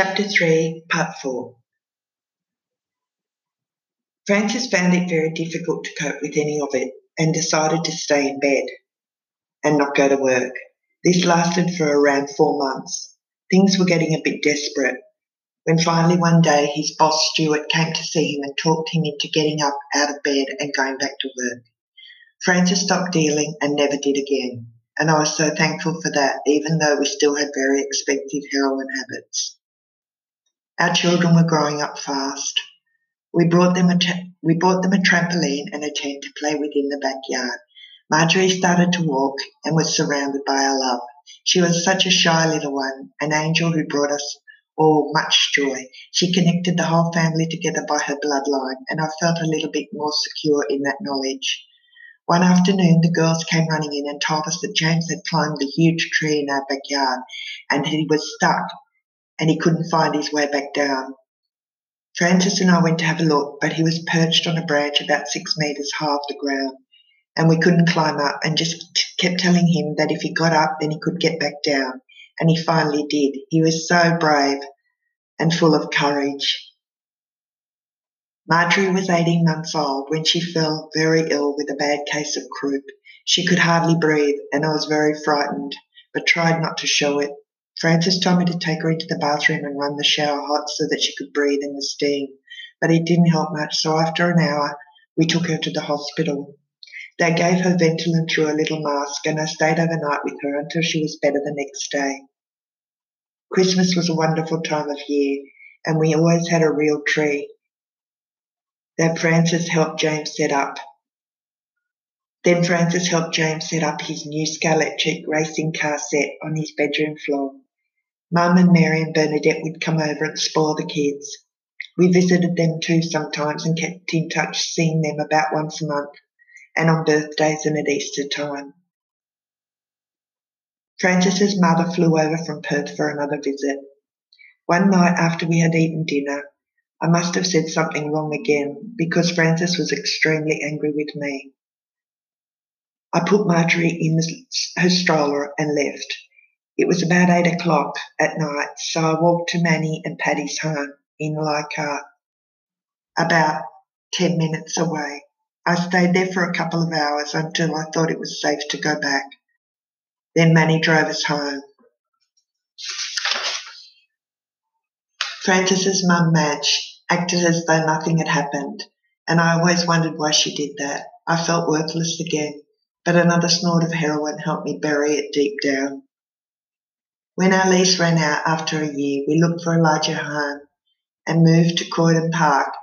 Chapter 3, Part 4 Francis found it very difficult to cope with any of it and decided to stay in bed and not go to work. This lasted for around four months. Things were getting a bit desperate when finally one day his boss Stuart came to see him and talked him into getting up out of bed and going back to work. Francis stopped dealing and never did again, and I was so thankful for that, even though we still had very expensive heroin habits. Our children were growing up fast. We brought them a tra- we bought them a trampoline and a tent to play with in the backyard. Marjorie started to walk and was surrounded by our love. She was such a shy little one, an angel who brought us all much joy. She connected the whole family together by her bloodline, and I felt a little bit more secure in that knowledge. One afternoon, the girls came running in and told us that James had climbed the huge tree in our backyard and he was stuck and he couldn't find his way back down. Francis and I went to have a look, but he was perched on a branch about six metres high off the ground, and we couldn't climb up and just kept telling him that if he got up, then he could get back down, and he finally did. He was so brave and full of courage. Marjorie was 18 months old when she fell very ill with a bad case of croup. She could hardly breathe, and I was very frightened, but tried not to show it. Francis told me to take her into the bathroom and run the shower hot so that she could breathe in the steam, but it didn't help much, so after an hour, we took her to the hospital. They gave her Ventolin through a little mask, and I stayed overnight with her until she was better the next day. Christmas was a wonderful time of year, and we always had a real tree that Francis helped James set up. Then Francis helped James set up his new Scalextric racing car set on his bedroom floor. Mum and Mary and Bernadette would come over and spoil the kids. We visited them too sometimes and kept in touch, seeing them about once a month and on birthdays and at Easter time. Francis's mother flew over from Perth for another visit. One night after we had eaten dinner, I must have said something wrong again because Francis was extremely angry with me. I put Marjorie in her stroller and left. It was about eight o'clock at night, so I walked to Manny and Paddy's home in Leichhardt, uh, about ten minutes away. I stayed there for a couple of hours until I thought it was safe to go back. Then Manny drove us home. Francis's mum, Madge, acted as though nothing had happened, and I always wondered why she did that. I felt worthless again, but another snort of heroin helped me bury it deep down. When our lease ran out after a year, we looked for a larger home and moved to Croydon Park,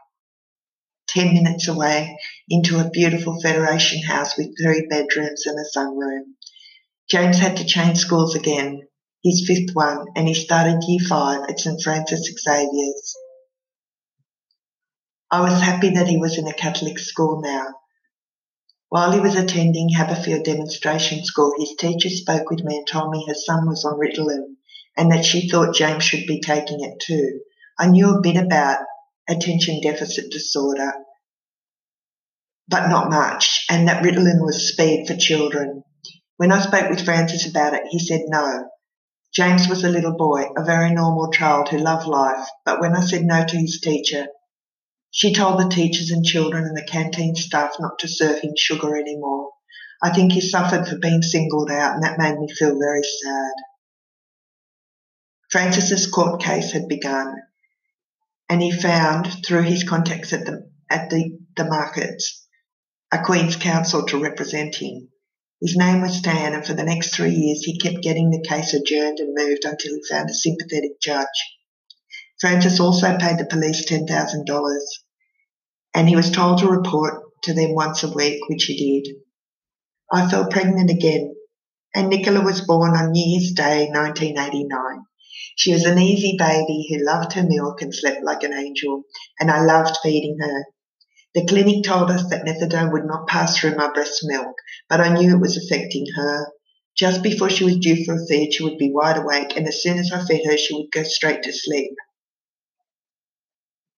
10 minutes away, into a beautiful Federation house with three bedrooms and a sunroom. James had to change schools again, his fifth one, and he started year five at St Francis Xavier's. I was happy that he was in a Catholic school now, while he was attending Haberfield Demonstration School, his teacher spoke with me and told me her son was on Ritalin and that she thought James should be taking it too. I knew a bit about attention deficit disorder, but not much, and that Ritalin was speed for children. When I spoke with Francis about it, he said no. James was a little boy, a very normal child who loved life, but when I said no to his teacher, she told the teachers and children and the canteen staff not to serve him sugar anymore. I think he suffered for being singled out, and that made me feel very sad. Francis's court case had begun, and he found, through his contacts at the, at the, the markets, a Queen's Counsel to represent him. His name was Stan, and for the next three years he kept getting the case adjourned and moved until he found a sympathetic judge. Francis also paid the police $10,000 and he was told to report to them once a week, which he did. I fell pregnant again, and Nicola was born on New Year's Day 1989. She was an easy baby who loved her milk and slept like an angel, and I loved feeding her. The clinic told us that methadone would not pass through my breast milk, but I knew it was affecting her. Just before she was due for a feed, she would be wide awake, and as soon as I fed her, she would go straight to sleep.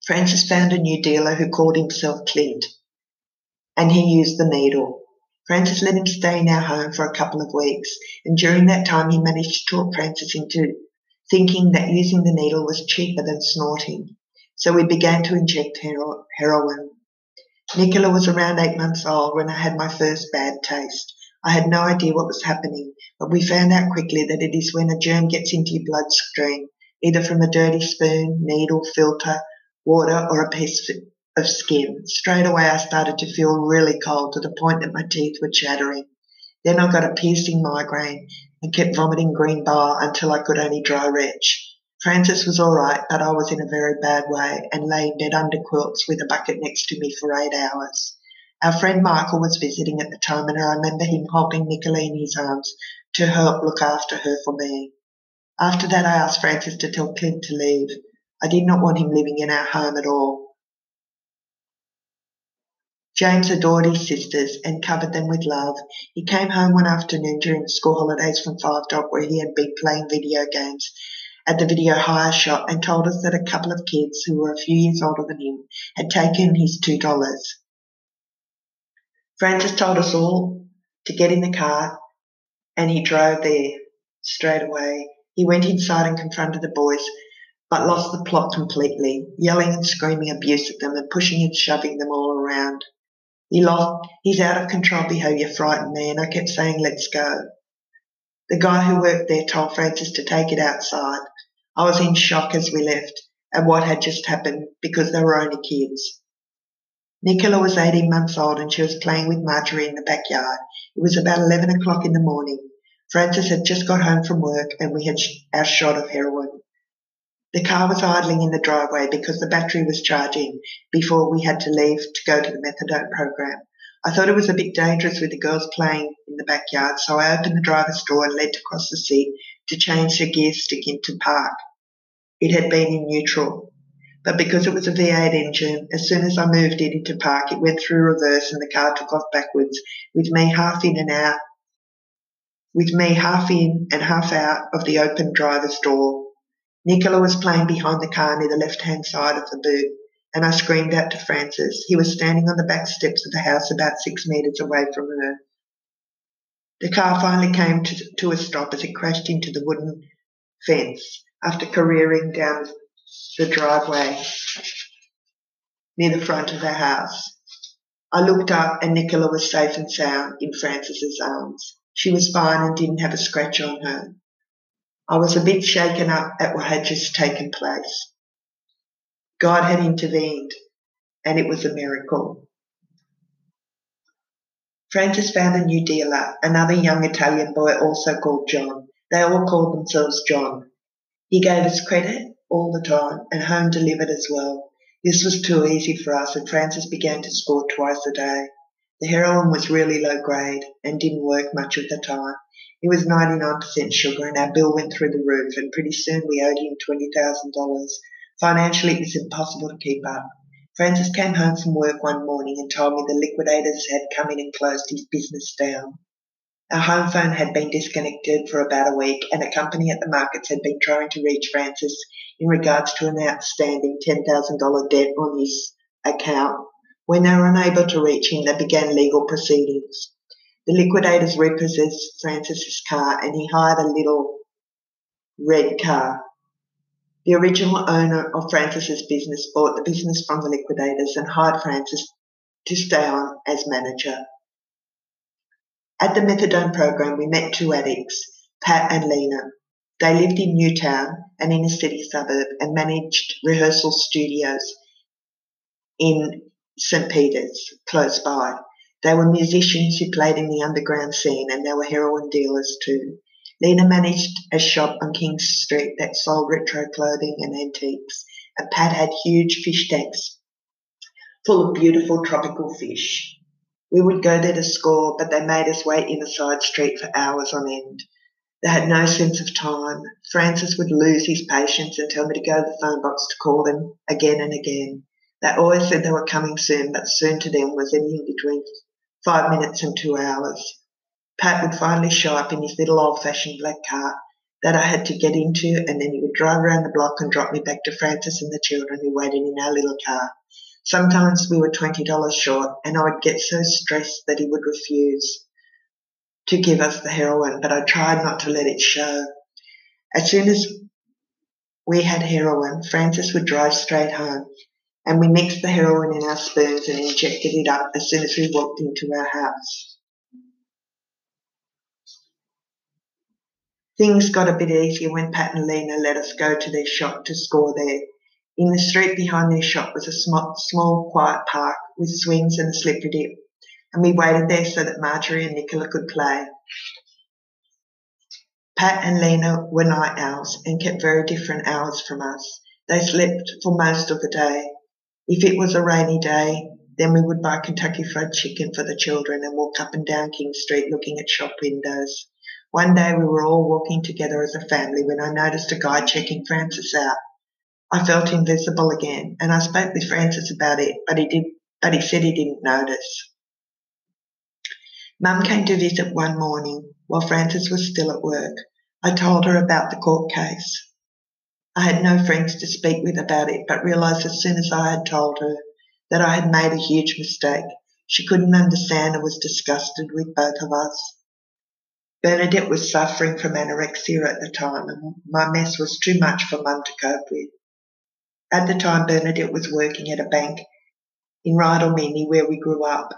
Francis found a new dealer who called himself Clint, and he used the needle. Francis let him stay in our home for a couple of weeks, and during that time he managed to talk Francis into thinking that using the needle was cheaper than snorting. So we began to inject hero- heroin. Nicola was around eight months old when I had my first bad taste. I had no idea what was happening, but we found out quickly that it is when a germ gets into your bloodstream, either from a dirty spoon, needle, filter, water, or a piece of skin. Straight away, I started to feel really cold to the point that my teeth were chattering. Then I got a piercing migraine and kept vomiting green bile until I could only dry retch. Francis was all right, but I was in a very bad way and lay bed under quilts with a bucket next to me for eight hours. Our friend Michael was visiting at the time, and I remember him holding Nicola in his arms to help look after her for me. After that, I asked Francis to tell Clint to leave. I did not want him living in our home at all. James adored his sisters and covered them with love. He came home one afternoon during the school holidays from Five Dock where he had been playing video games at the video hire shop and told us that a couple of kids who were a few years older than him had taken his two dollars. Francis told us all to get in the car and he drove there straight away. He went inside and confronted the boys but lost the plot completely, yelling and screaming abuse at them and pushing and shoving them all around. He lost his out of control behaviour frightened me, and I kept saying, Let's go. The guy who worked there told Francis to take it outside. I was in shock as we left at what had just happened because they were only kids. Nicola was 18 months old and she was playing with Marjorie in the backyard. It was about 11 o'clock in the morning. Francis had just got home from work and we had our shot of heroin. The car was idling in the driveway because the battery was charging before we had to leave to go to the methadone program. I thought it was a bit dangerous with the girls playing in the backyard, so I opened the driver's door and leant across the seat to change the gear stick into park. It had been in neutral, but because it was a V8 engine, as soon as I moved it into park, it went through reverse and the car took off backwards, with me half in and out, with me half in and half out of the open driver's door. Nicola was playing behind the car near the left-hand side of the boot, and I screamed out to Francis. He was standing on the back steps of the house about six metres away from her. The car finally came to, to a stop as it crashed into the wooden fence after careering down the driveway near the front of the house. I looked up and Nicola was safe and sound in Francis's arms. She was fine and didn't have a scratch on her. I was a bit shaken up at what had just taken place. God had intervened, and it was a miracle. Francis found a new dealer, another young Italian boy also called John. They all called themselves John. He gave us credit all the time and home delivered as well. This was too easy for us, and Francis began to score twice a day. The heroin was really low grade and didn't work much of the time. It was 99% sugar and our bill went through the roof and pretty soon we owed him $20,000. Financially, it was impossible to keep up. Francis came home from work one morning and told me the liquidators had come in and closed his business down. Our home phone had been disconnected for about a week and a company at the markets had been trying to reach Francis in regards to an outstanding $10,000 debt on his account. When they were unable to reach him, they began legal proceedings. The liquidators repossessed Francis's car and he hired a little red car. The original owner of Francis's business bought the business from the liquidators and hired Francis to stay on as manager. At the methadone program, we met two addicts, Pat and Lena. They lived in Newtown, an inner city suburb, and managed rehearsal studios in St. Peter's, close by. They were musicians who played in the underground scene and they were heroin dealers too. Lena managed a shop on King Street that sold retro clothing and antiques, and Pat had huge fish tanks full of beautiful tropical fish. We would go there to score, but they made us wait in a side street for hours on end. They had no sense of time. Francis would lose his patience and tell me to go to the phone box to call them again and again. They always said they were coming soon, but soon to them was anything between five minutes and two hours. Pat would finally show up in his little old fashioned black car that I had to get into, and then he would drive around the block and drop me back to Francis and the children who waited in our little car. Sometimes we were $20 short, and I would get so stressed that he would refuse to give us the heroin, but I tried not to let it show. As soon as we had heroin, Francis would drive straight home, and we mixed the heroin in our spoons and injected it up as soon as we walked into our house. Things got a bit easier when Pat and Lena let us go to their shop to score there. In the street behind their shop was a small, small quiet park with swings and a slippery dip, and we waited there so that Marjorie and Nicola could play. Pat and Lena were night owls and kept very different hours from us. They slept for most of the day. If it was a rainy day, then we would buy Kentucky Fried Chicken for the children and walk up and down King Street looking at shop windows. One day we were all walking together as a family when I noticed a guy checking Francis out. I felt invisible again, and I spoke with Francis about it, but he did, but he said he didn't notice. Mum came to visit one morning while Francis was still at work. I told her about the court case. I had no friends to speak with about it, but realised as soon as I had told her that I had made a huge mistake. She couldn't understand and was disgusted with both of us. Bernadette was suffering from anorexia at the time, and my mess was too much for Mum to cope with. At the time, Bernadette was working at a bank in Rydalmere, where we grew up,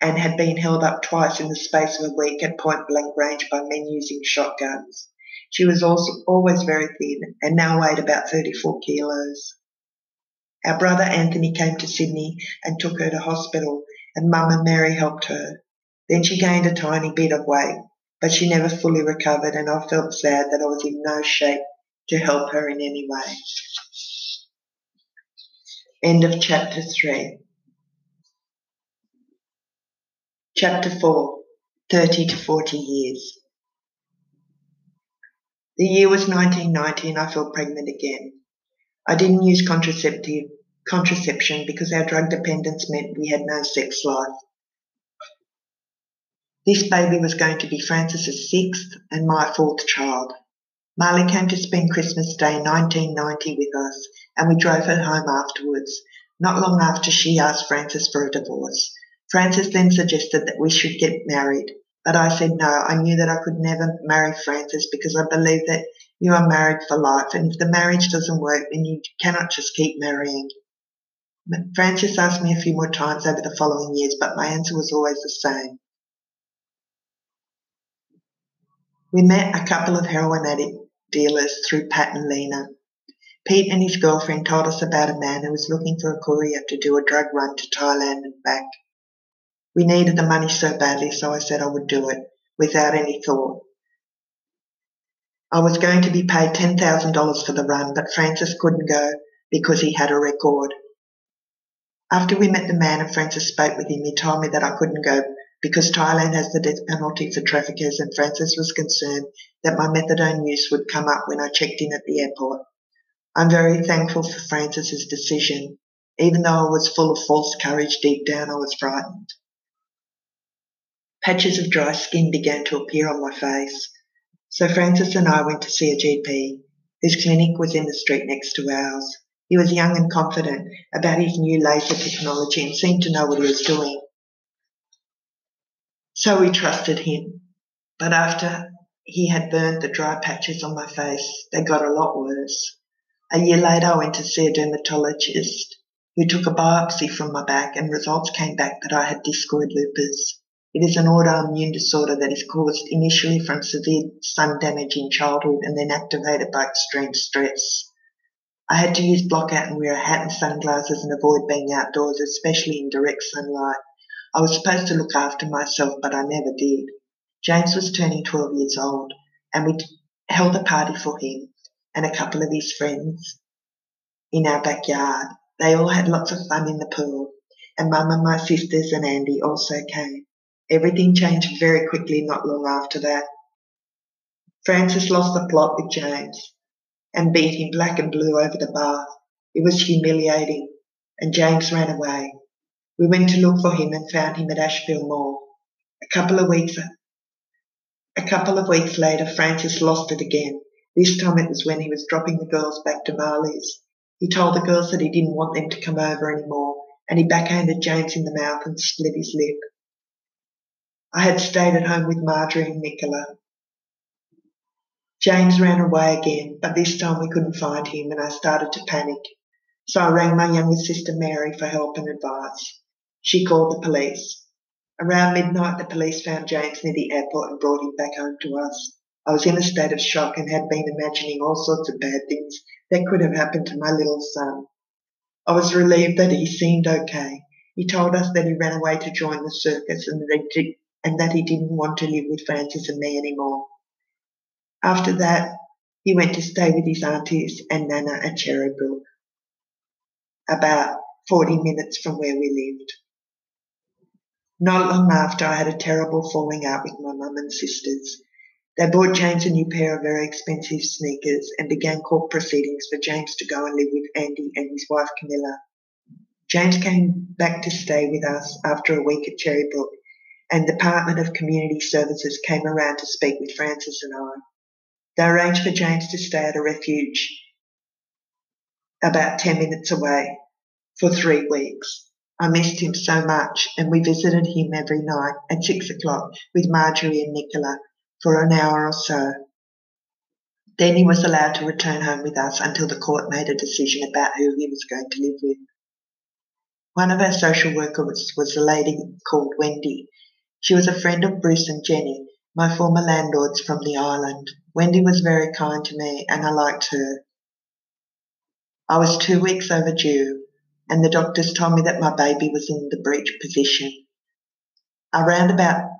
and had been held up twice in the space of a week at point blank range by men using shotguns. She was also always very thin and now weighed about 34 kilos. Our brother Anthony came to Sydney and took her to hospital, and Mum and Mary helped her. Then she gained a tiny bit of weight but she never fully recovered, and I felt sad that I was in no shape to help her in any way. End of chapter 3. Chapter 4 30 to 40 years. The year was 1990 and I fell pregnant again. I didn't use contraceptive contraception because our drug dependence meant we had no sex life. This baby was going to be Francis's sixth and my fourth child. Marley came to spend Christmas Day 1990 with us, and we drove her home afterwards, not long after she asked Francis for a divorce. Francis then suggested that we should get married, but I said no, I knew that I could never marry Francis because I believe that you are married for life, and if the marriage doesn't work, then you cannot just keep marrying. Francis asked me a few more times over the following years, but my answer was always the same. We met a couple of heroin addict dealers through Pat and Lena. Pete and his girlfriend told us about a man who was looking for a courier to do a drug run to Thailand and back. We needed the money so badly, so I said I would do it without any thought. I was going to be paid $10,000 for the run, but Francis couldn't go because he had a record. After we met the man and Francis spoke with him, he told me that I couldn't go because Thailand has the death penalty for traffickers and Francis was concerned that my methadone use would come up when I checked in at the airport. I'm very thankful for Francis's decision. Even though I was full of false courage deep down, I was frightened. Patches of dry skin began to appear on my face. So Francis and I went to see a GP, whose clinic was in the street next to ours. He was young and confident about his new laser technology and seemed to know what he was doing. So we trusted him. But after he had burned the dry patches on my face, they got a lot worse. A year later, I went to see a dermatologist who took a biopsy from my back and results came back that I had discoid lupus. It is an autoimmune disorder that is caused initially from severe sun damage in childhood and then activated by extreme stress. I had to use blockout and wear a hat and sunglasses and avoid being outdoors, especially in direct sunlight. I was supposed to look after myself, but I never did. James was turning 12 years old, and we held a party for him and a couple of his friends in our backyard. They all had lots of fun in the pool, and Mum and my sisters and Andy also came. Everything changed very quickly not long after that. Francis lost the plot with James and beat him black and blue over the bath. It was humiliating, and James ran away. We went to look for him and found him at Ashfield Mall. A couple of weeks a couple of weeks later, Francis lost it again. This time it was when he was dropping the girls back to Marley's. He told the girls that he didn't want them to come over anymore, and he backhanded James in the mouth and split his lip. I had stayed at home with Marjorie and Nicola. James ran away again, but this time we couldn't find him and I started to panic. So I rang my younger sister Mary for help and advice. She called the police. Around midnight, the police found James near the airport and brought him back home to us. I was in a state of shock and had been imagining all sorts of bad things that could have happened to my little son. I was relieved that he seemed okay. He told us that he ran away to join the circus and that, and that he didn't want to live with Francis and me anymore. After that, he went to stay with his aunties and Nana at Cherrybrook, about 40 minutes from where we lived. Not long after, I had a terrible falling out with my mum and sisters. They bought James a new pair of very expensive sneakers and began court proceedings for James to go and live with Andy and his wife Camilla. James came back to stay with us after a week at Cherrybrook, and the Department of Community Services came around to speak with Francis and I. They arranged for James to stay at a refuge about 10 minutes away for three weeks. I missed him so much, and we visited him every night at six o'clock with Marjorie and Nicola for an hour or so. Then he was allowed to return home with us until the court made a decision about who he was going to live with. One of our social workers was a lady called Wendy. She was a friend of Bruce and Jenny, my former landlords from the island. Wendy was very kind to me and I liked her. I was two weeks overdue and the doctors told me that my baby was in the breech position. Around about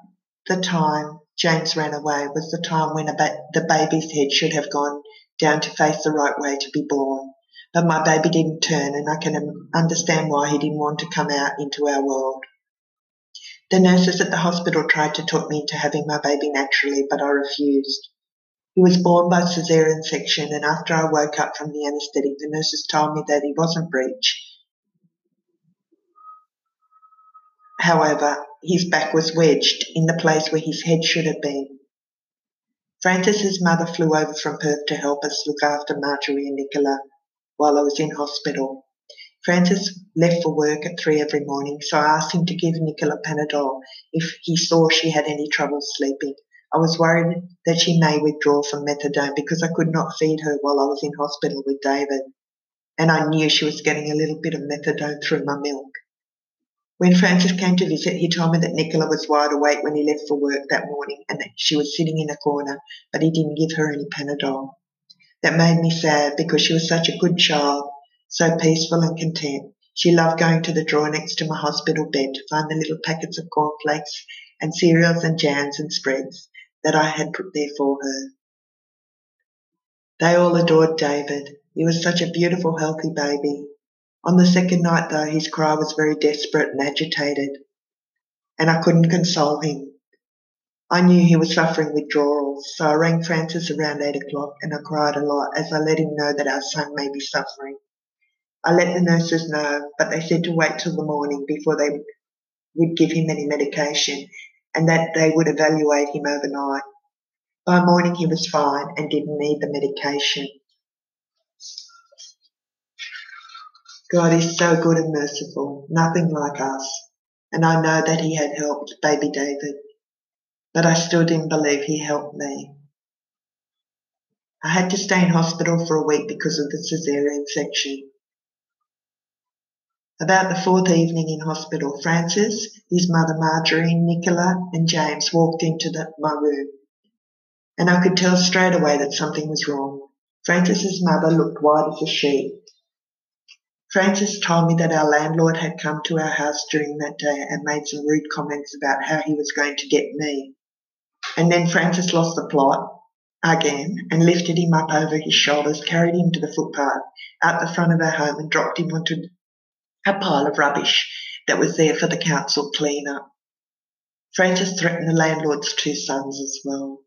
the time James ran away was the time when ba- the baby's head should have gone down to face the right way to be born. But my baby didn't turn, and I can understand why he didn't want to come out into our world. The nurses at the hospital tried to talk me into having my baby naturally, but I refused. He was born by caesarean section, and after I woke up from the anaesthetic, the nurses told me that he wasn't breech. However, his back was wedged in the place where his head should have been. Francis's mother flew over from Perth to help us look after Marjorie and Nicola while I was in hospital. Francis left for work at three every morning, so I asked him to give Nicola Panadol if he saw she had any trouble sleeping. I was worried that she may withdraw from methadone because I could not feed her while I was in hospital with David, and I knew she was getting a little bit of methadone through my milk. When Francis came to visit, he told me that Nicola was wide awake when he left for work that morning and that she was sitting in a corner, but he didn't give her any Panadol. That made me sad because she was such a good child, so peaceful and content. She loved going to the drawer next to my hospital bed to find the little packets of cornflakes and cereals and jams and spreads that I had put there for her. They all adored David. He was such a beautiful, healthy baby. On the second night, though, his cry was very desperate and agitated, and I couldn't console him. I knew he was suffering withdrawals, so I rang Francis around eight o'clock and I cried a lot as I let him know that our son may be suffering. I let the nurses know, but they said to wait till the morning before they would give him any medication and that they would evaluate him overnight. By morning he was fine and didn't need the medication. God is so good and merciful, nothing like us, and I know that He had helped baby David, but I still didn't believe He helped me. I had to stay in hospital for a week because of the caesarean section. About the fourth evening in hospital, Francis, his mother Marjorie, Nicola, and James walked into the, my room, and I could tell straight away that something was wrong. Francis's mother looked white as a sheet, Francis told me that our landlord had come to our house during that day and made some rude comments about how he was going to get me. And then Francis lost the plot again and lifted him up over his shoulders, carried him to the footpath out the front of our home and dropped him onto a pile of rubbish that was there for the council clean up. Francis threatened the landlord's two sons as well.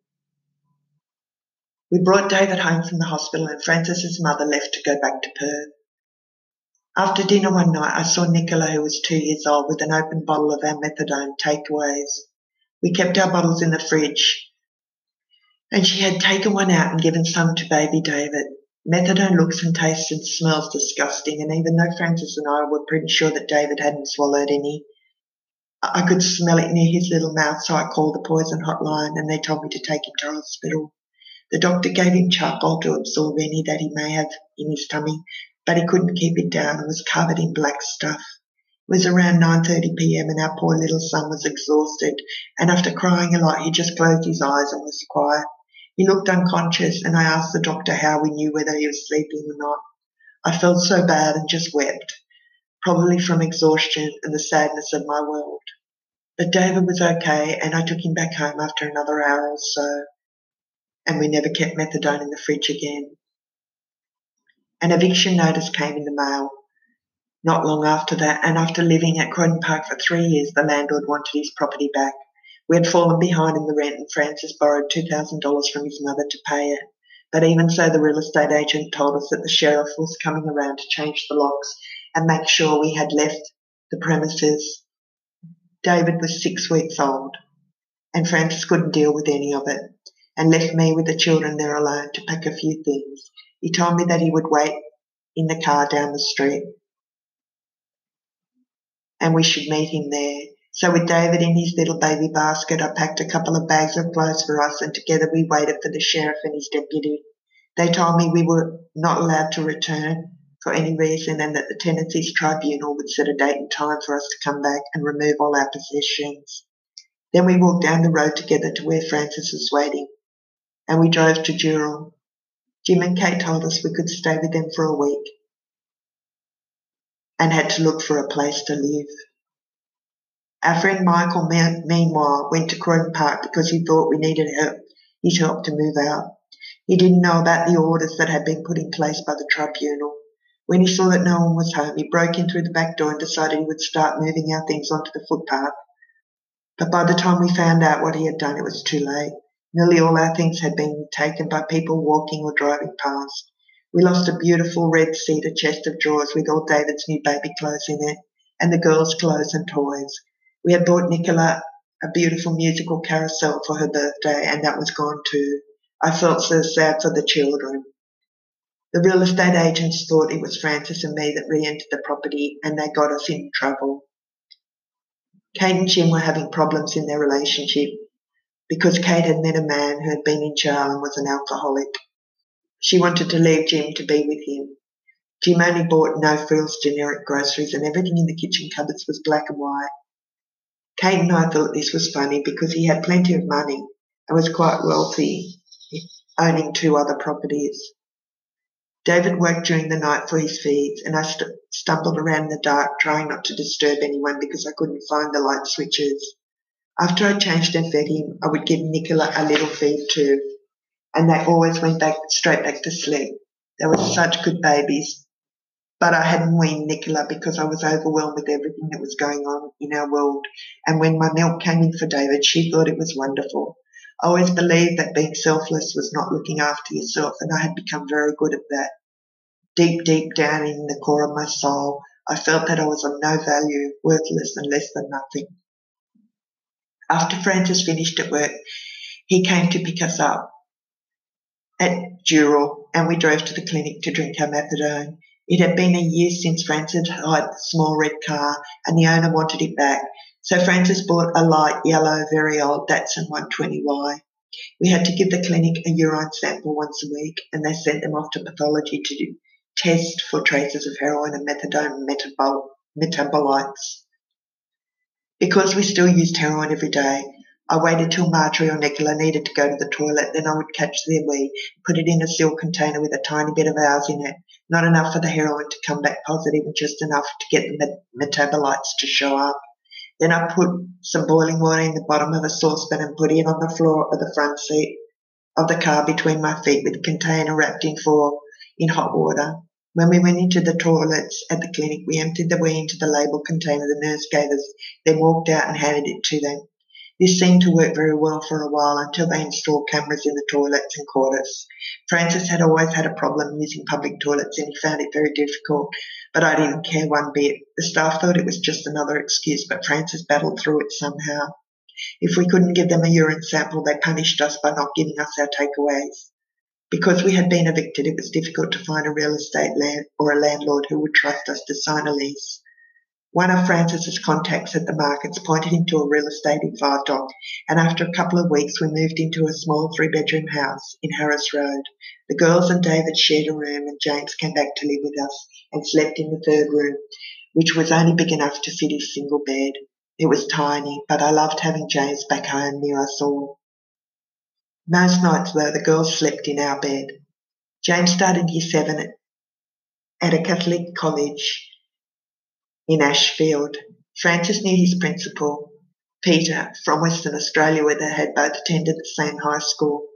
We brought David home from the hospital and Francis's mother left to go back to Perth. After dinner one night, I saw Nicola, who was two years old, with an open bottle of our methadone takeaways. We kept our bottles in the fridge, and she had taken one out and given some to baby David. Methadone looks and tastes and smells disgusting, and even though Francis and I were pretty sure that David hadn't swallowed any, I could smell it near his little mouth, so I called the poison hotline and they told me to take him to hospital. The doctor gave him charcoal to absorb any that he may have in his tummy, but he couldn't keep it down and was covered in black stuff. It was around 9:30 p.m. and our poor little son was exhausted, and after crying a lot, he just closed his eyes and was quiet. He looked unconscious, and I asked the doctor how we knew whether he was sleeping or not. I felt so bad and just wept, probably from exhaustion and the sadness of my world. But David was okay, and I took him back home after another hour or so and we never kept methadone in the fridge again. An eviction notice came in the mail not long after that, and after living at Croydon Park for three years, the landlord wanted his property back. We had fallen behind in the rent, and Francis borrowed $2,000 from his mother to pay it. But even so, the real estate agent told us that the sheriff was coming around to change the locks and make sure we had left the premises. David was six weeks old, and Francis couldn't deal with any of it and left me with the children there alone to pack a few things. He told me that he would wait in the car down the street and we should meet him there. So with David in his little baby basket, I packed a couple of bags of clothes for us and together we waited for the sheriff and his deputy. They told me we were not allowed to return for any reason and that the tenancies tribunal would set a date and time for us to come back and remove all our possessions. Then we walked down the road together to where Francis was waiting and we drove to Dural. Jim and Kate told us we could stay with them for a week and had to look for a place to live. Our friend Michael, meanwhile, went to Croydon Park because he thought we needed help, his help to move out. He didn't know about the orders that had been put in place by the tribunal. When he saw that no one was home, he broke in through the back door and decided he would start moving our things onto the footpath. But by the time we found out what he had done, it was too late. Nearly all our things had been taken by people walking or driving past. We lost a beautiful red cedar chest of drawers with all David's new baby clothes in it, and the girls' clothes and toys. We had bought Nicola a beautiful musical carousel for her birthday, and that was gone too. I felt so sad for the children. The real estate agents thought it was Francis and me that re entered the property, and they got us in trouble. Kate and Jim were having problems in their relationship because Kate had met a man who had been in jail and was an alcoholic. She wanted to leave Jim to be with him. Jim only bought no frills generic groceries and everything in the kitchen cupboards was black and white. Kate and I thought this was funny because he had plenty of money and was quite wealthy, owning two other properties. David worked during the night for his feeds and I st- stumbled around in the dark trying not to disturb anyone because I couldn't find the light switches. After I changed and fed him, I would give Nicola a little feed too, and they always went back straight back to sleep. They were such good babies. But I hadn't weaned Nicola because I was overwhelmed with everything that was going on in our world. And when my milk came in for David, she thought it was wonderful. I always believed that being selfless was not looking after yourself, and I had become very good at that. Deep, deep down in the core of my soul, I felt that I was of no value, worthless, and less than nothing. After Francis finished at work, he came to pick us up at Dural and we drove to the clinic to drink our methadone. It had been a year since Francis had a small red car and the owner wanted it back. So Francis bought a light yellow, very old Datsun 120Y. We had to give the clinic a urine sample once a week and they sent them off to pathology to test for traces of heroin and methadone metabol- metabolites. Because we still used heroin every day, I waited till Marjorie or Nicola needed to go to the toilet, then I would catch their wee, put it in a sealed container with a tiny bit of ours in it, not enough for the heroin to come back positive and just enough to get the metabolites to show up. Then I put some boiling water in the bottom of a saucepan and put it on the floor of the front seat of the car between my feet with the container wrapped in foil in hot water. When we went into the toilets at the clinic, we emptied the wee into the label container the nurse gave us, then walked out and handed it to them. This seemed to work very well for a while until they installed cameras in the toilets and us. Francis had always had a problem using public toilets and he found it very difficult, but I didn't care one bit. The staff thought it was just another excuse, but Francis battled through it somehow. If we couldn't give them a urine sample, they punished us by not giving us our takeaways. Because we had been evicted, it was difficult to find a real estate land or a landlord who would trust us to sign a lease. One of Francis's contacts at the markets pointed him to a real estate in advisor, and after a couple of weeks we moved into a small three-bedroom house in Harris Road. The girls and David shared a room and James came back to live with us and slept in the third room, which was only big enough to fit his single bed. It was tiny, but I loved having James back home near us all. Most nights, though, the girls slept in our bed. James started year seven at a Catholic college in Ashfield. Francis knew his principal, Peter, from Western Australia, where they had both attended the same high school.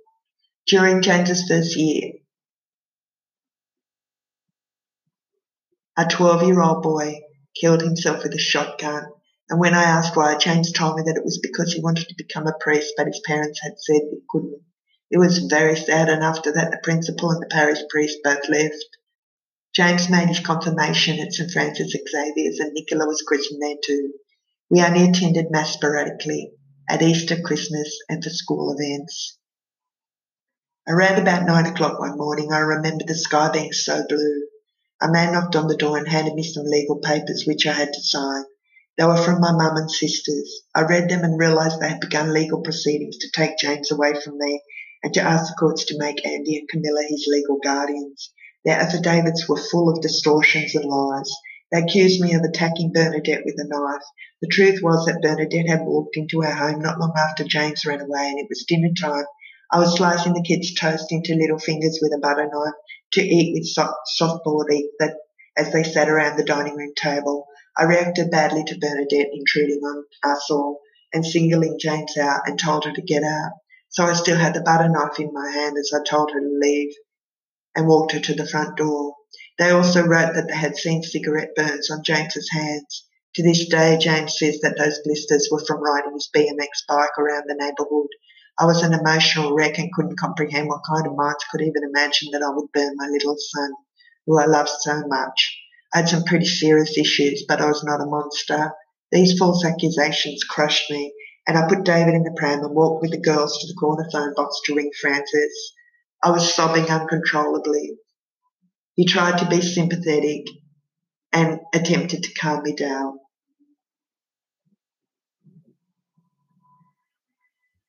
During James's first year, a 12 year old boy killed himself with a shotgun. And when I asked why, James told me that it was because he wanted to become a priest, but his parents had said he couldn't. It was very sad, and after that, the principal and the parish priest both left. James made his confirmation at St Francis Xavier's and Nicola was christened there too. We only attended Mass sporadically, at Easter, Christmas and for school events. Around about nine o'clock one morning I remember the sky being so blue. A man knocked on the door and handed me some legal papers which I had to sign. They were from my mum and sisters. I read them and realised they had begun legal proceedings to take James away from me and to ask the courts to make Andy and Camilla his legal guardians. Their affidavits were full of distortions and lies. They accused me of attacking Bernadette with a knife. The truth was that Bernadette had walked into our home not long after James ran away, and it was dinner time. I was slicing the kids' toast into little fingers with a butter knife to eat with soft, soft that as they sat around the dining room table. I reacted badly to Bernadette intruding on us all and singling James out and told her to get out. So I still had the butter knife in my hand as I told her to leave and walked her to the front door. They also wrote that they had seen cigarette burns on James's hands. To this day, James says that those blisters were from riding his BMX bike around the neighbourhood. I was an emotional wreck and couldn't comprehend what kind of minds could even imagine that I would burn my little son, who I loved so much. I had some pretty serious issues, but I was not a monster. These false accusations crushed me, and I put David in the pram and walked with the girls to the corner phone box to ring Francis. I was sobbing uncontrollably. He tried to be sympathetic and attempted to calm me down.